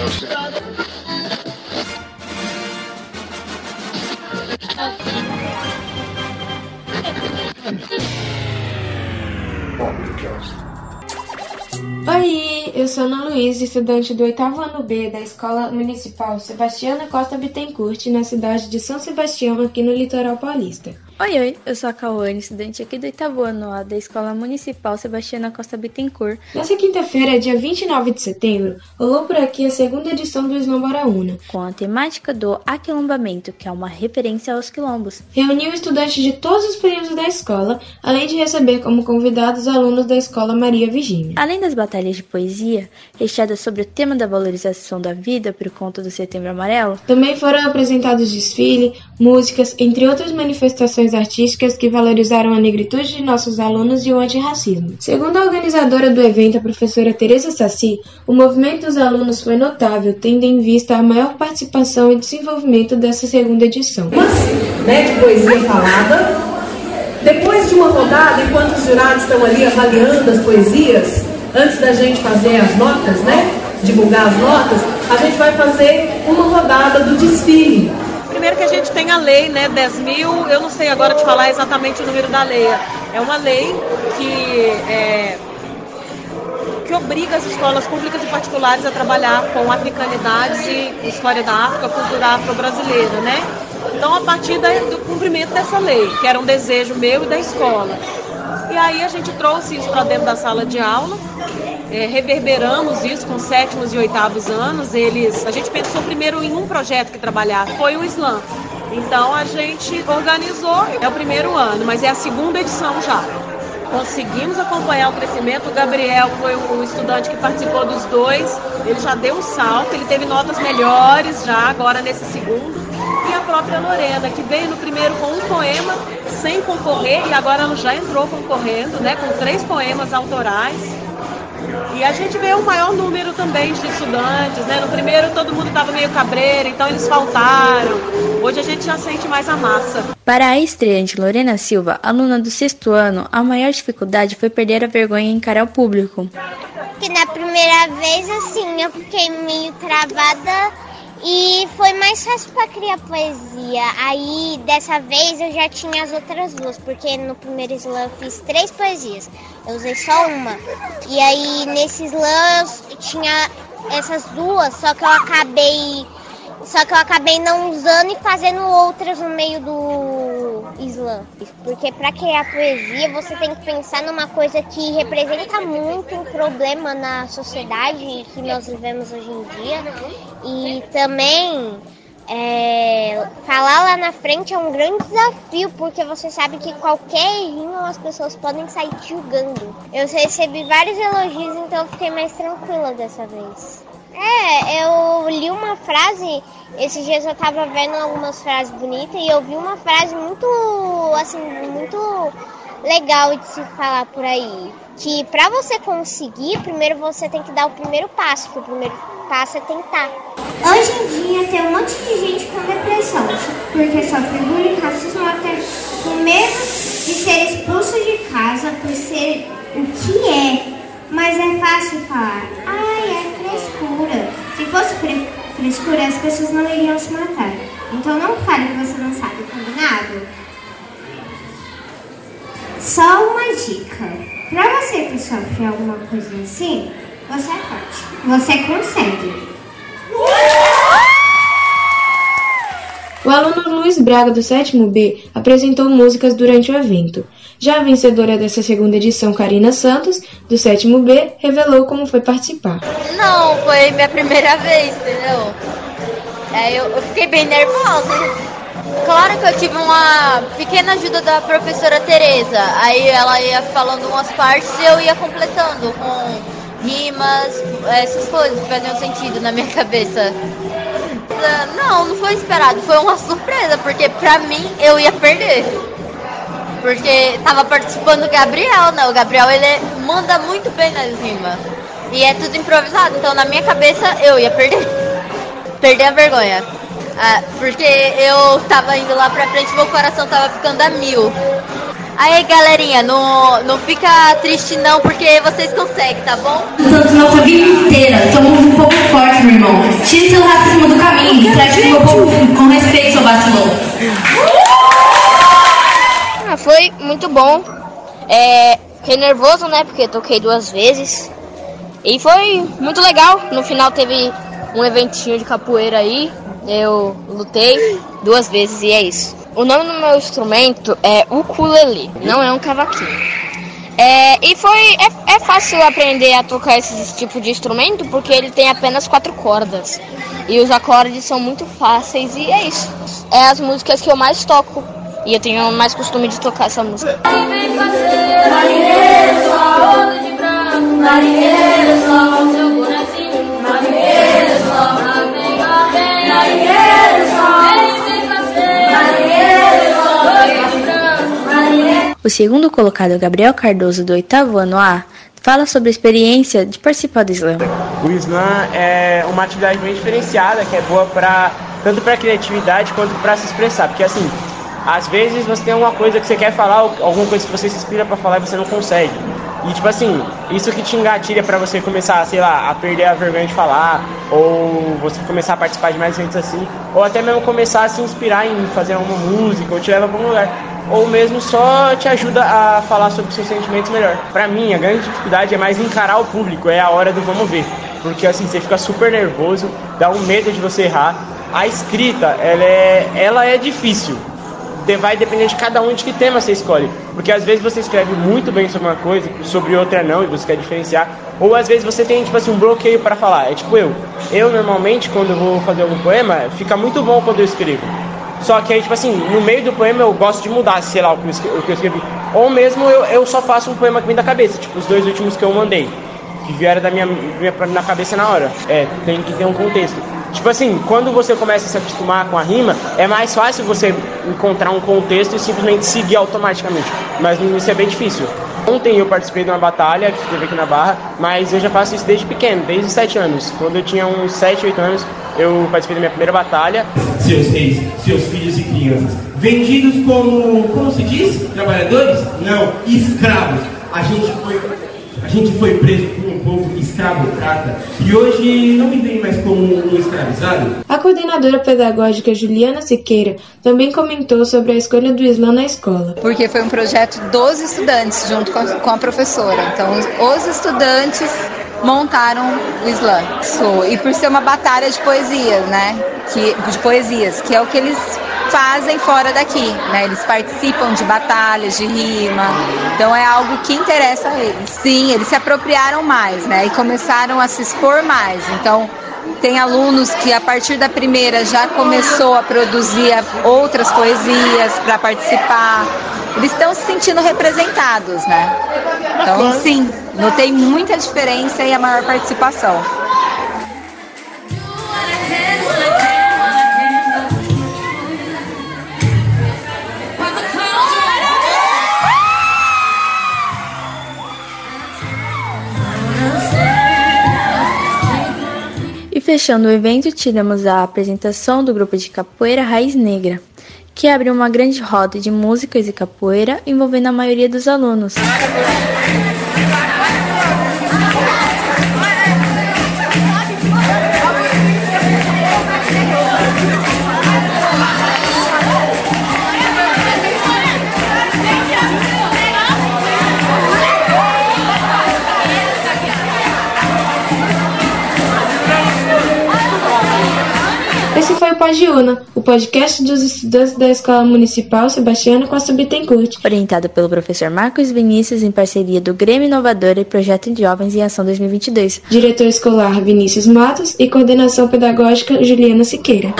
Oi, eu sou Ana Luiz, estudante do oitavo ano B da Escola Municipal Sebastiana Costa Bittencourt, na cidade de São Sebastião, aqui no litoral paulista. Oi, oi, eu sou a Cauane, estudante aqui do oitavo ano A da Escola Municipal Sebastiana Costa Bittencourt. Nessa quinta-feira, dia 29 de setembro, rolou por aqui a segunda edição do Eslombaraúna, com a temática do aquilombamento, que é uma referência aos quilombos. Reuniu estudantes de todos os períodos da escola, além de receber como convidados alunos da Escola Maria Virgínia. Além das batalhas de poesia, recheadas sobre o tema da valorização da vida por conta do Setembro Amarelo, também foram apresentados desfile, músicas, entre outras manifestações artísticas que valorizaram a negritude de nossos alunos e o antirracismo. Segundo a organizadora do evento, a professora Teresa Sassi, o movimento dos alunos foi notável, tendo em vista a maior participação e desenvolvimento dessa segunda edição. Né, de poesia falada. Depois de uma rodada, enquanto os jurados estão ali avaliando as poesias, antes da gente fazer as notas, né? Divulgar as notas, a gente vai fazer uma rodada do desfile Primeiro que a gente tem a lei, né, 10 mil, eu não sei agora te falar exatamente o número da lei. É uma lei que, é, que obriga as escolas públicas e particulares a trabalhar com africanidades e história da África, cultura afro-brasileira, né? Então, a partir do cumprimento dessa lei, que era um desejo meu e da escola. E aí a gente trouxe isso para dentro da sala de aula é, reverberamos isso com sétimos e oitavos anos. Eles, a gente pensou primeiro em um projeto que trabalhar, foi o Slam. Então a gente organizou, é o primeiro ano, mas é a segunda edição já. Conseguimos acompanhar o crescimento. O Gabriel foi o estudante que participou dos dois. Ele já deu um salto, ele teve notas melhores já agora nesse segundo. E a própria Lorena, que veio no primeiro com um poema sem concorrer e agora ela já entrou concorrendo, né, com três poemas autorais. E a gente vê um maior número também de estudantes, né? No primeiro todo mundo estava meio cabreiro, então eles faltaram. Hoje a gente já sente mais a massa. Para a estreante Lorena Silva, aluna do sexto ano, a maior dificuldade foi perder a vergonha em encarar o público. Que na primeira vez, assim, eu fiquei meio travada e foi mais fácil para criar poesia. Aí dessa vez eu já tinha as outras duas, porque no primeiro slam eu fiz três poesias. Eu usei só uma. E aí nesse slam eu tinha essas duas, só que eu acabei só que eu acabei não usando e fazendo outras no meio do Porque para criar poesia, você tem que pensar numa coisa que representa muito um problema na sociedade que nós vivemos hoje em dia. E também é, falar lá na frente é um grande desafio, porque você sabe que qualquer errinho as pessoas podem sair julgando. Eu recebi vários elogios, então fiquei mais tranquila dessa vez. É, eu li uma frase, esses dias eu tava vendo algumas frases bonitas e eu vi uma frase muito, assim, muito legal de se falar por aí. Que pra você conseguir, primeiro você tem que dar o primeiro passo, que o primeiro passo é tentar. Hoje em dia tem um monte de gente com depressão, porque sofre bullying, racismo, até com medo de ser expulso de casa por ser o que é. Mas é fácil falar, ai, é frescura. Se fosse frescura, as pessoas não iriam se matar. Então não fale que você não sabe, combinado? Só uma dica. Pra você que sofre alguma coisa assim, você é forte. Você consegue. O aluno Luiz Braga, do sétimo B, apresentou músicas durante o evento. Já a vencedora dessa segunda edição, Karina Santos, do sétimo B, revelou como foi participar. Não, foi minha primeira vez, entendeu? É, eu, eu fiquei bem nervosa. Claro que eu tive uma pequena ajuda da professora Tereza. Aí ela ia falando umas partes e eu ia completando com rimas, essas coisas que faziam sentido na minha cabeça. Não, não foi esperado, foi uma surpresa, porque pra mim eu ia perder. Porque tava participando o Gabriel, né? O Gabriel ele manda muito bem nas rimas. E é tudo improvisado, então na minha cabeça eu ia perder. perder a vergonha. Ah, porque eu tava indo lá pra frente, meu coração tava ficando a mil. Aí, galerinha, não, não fica triste não, porque vocês conseguem, tá bom? Somos nossa vida inteira, somos um pouco forte, meu irmão. Tire seu racismo do caminho, trate meu povo com respeito, seu vacilão. Ah, foi muito bom. É, fiquei nervoso, né, porque toquei duas vezes. E foi muito legal. No final teve um eventinho de capoeira aí. Eu lutei duas vezes e é isso. O nome do meu instrumento é ukulele, não é um cavaquinho. É, e foi é, é, fácil aprender a tocar esse tipo de instrumento porque ele tem apenas quatro cordas e os acordes são muito fáceis e é isso. É as músicas que eu mais toco e eu tenho mais costume de tocar essa música. Marinheiro, sol, de branco, marinheiro, sol, O segundo colocado, Gabriel Cardoso, do oitavo ano A, fala sobre a experiência de participar do slam. O slam é uma atividade bem diferenciada, que é boa para tanto para criatividade quanto para se expressar, porque assim, às vezes você tem alguma coisa que você quer falar, alguma coisa que você se inspira para falar e você não consegue. E tipo assim, isso que te engatilha para você começar, sei lá, a perder a vergonha de falar, ou você começar a participar de mais eventos assim, ou até mesmo começar a se inspirar em fazer uma música, ou te leva para algum lugar, ou mesmo só te ajuda a falar sobre seus sentimentos melhor. Para mim, a grande dificuldade é mais encarar o público, é a hora do vamos ver. Porque assim, você fica super nervoso, dá um medo de você errar. A escrita, ela é, ela é difícil, vai depender de cada um de que tema você escolhe. Porque às vezes você escreve muito bem sobre uma coisa, sobre outra não, e você quer diferenciar. Ou às vezes você tem, tipo assim, um bloqueio para falar. É tipo eu. Eu, normalmente, quando eu vou fazer algum poema, fica muito bom quando eu escrevo. Só que aí, tipo assim, no meio do poema eu gosto de mudar, sei lá, o que eu escrevi. Ou mesmo eu, eu só faço um poema que vem da cabeça, tipo os dois últimos que eu mandei. Que vieram da minha, minha, na cabeça na hora. É, tem que ter um contexto. Tipo assim, quando você começa a se acostumar com a rima, é mais fácil você encontrar um contexto e simplesmente seguir automaticamente. Mas no início é bem difícil. Ontem eu participei de uma batalha que teve aqui na Barra, mas eu já faço isso desde pequeno, desde os 7 anos. Quando eu tinha uns 7, 8 anos, eu participei da minha primeira batalha. Seus reis, seus filhos e crianças, vendidos como, como se diz? Trabalhadores? Não, escravos. A gente foi a gente foi preso por povo escravocrata e hoje não me vem mais como um escravizado. A coordenadora pedagógica Juliana Siqueira também comentou sobre a escolha do Islã na escola. Porque foi um projeto dos estudantes junto com a, com a professora. Então, os estudantes montaram o Islã. E por ser uma batalha de poesias, né? Que, de poesias, que é o que eles fazem fora daqui, né? Eles participam de batalhas, de rima. Então é algo que interessa a eles. Sim, eles se apropriaram mais, né? E começaram a se expor mais. Então tem alunos que a partir da primeira já começou a produzir outras poesias para participar. Eles estão se sentindo representados, né? Então sim, notei muita diferença e a maior participação. Fechando o evento, tiramos a apresentação do grupo de capoeira Raiz Negra, que abriu uma grande roda de músicas e capoeira envolvendo a maioria dos alunos. Pagiúna, o podcast dos estudantes da Escola Municipal Sebastiano Costa Bittencourt. Orientado pelo professor Marcos Vinícius em parceria do Grêmio Inovadora e Projeto de Jovens em Ação 2022. Diretor escolar Vinícius Matos e coordenação pedagógica Juliana Siqueira.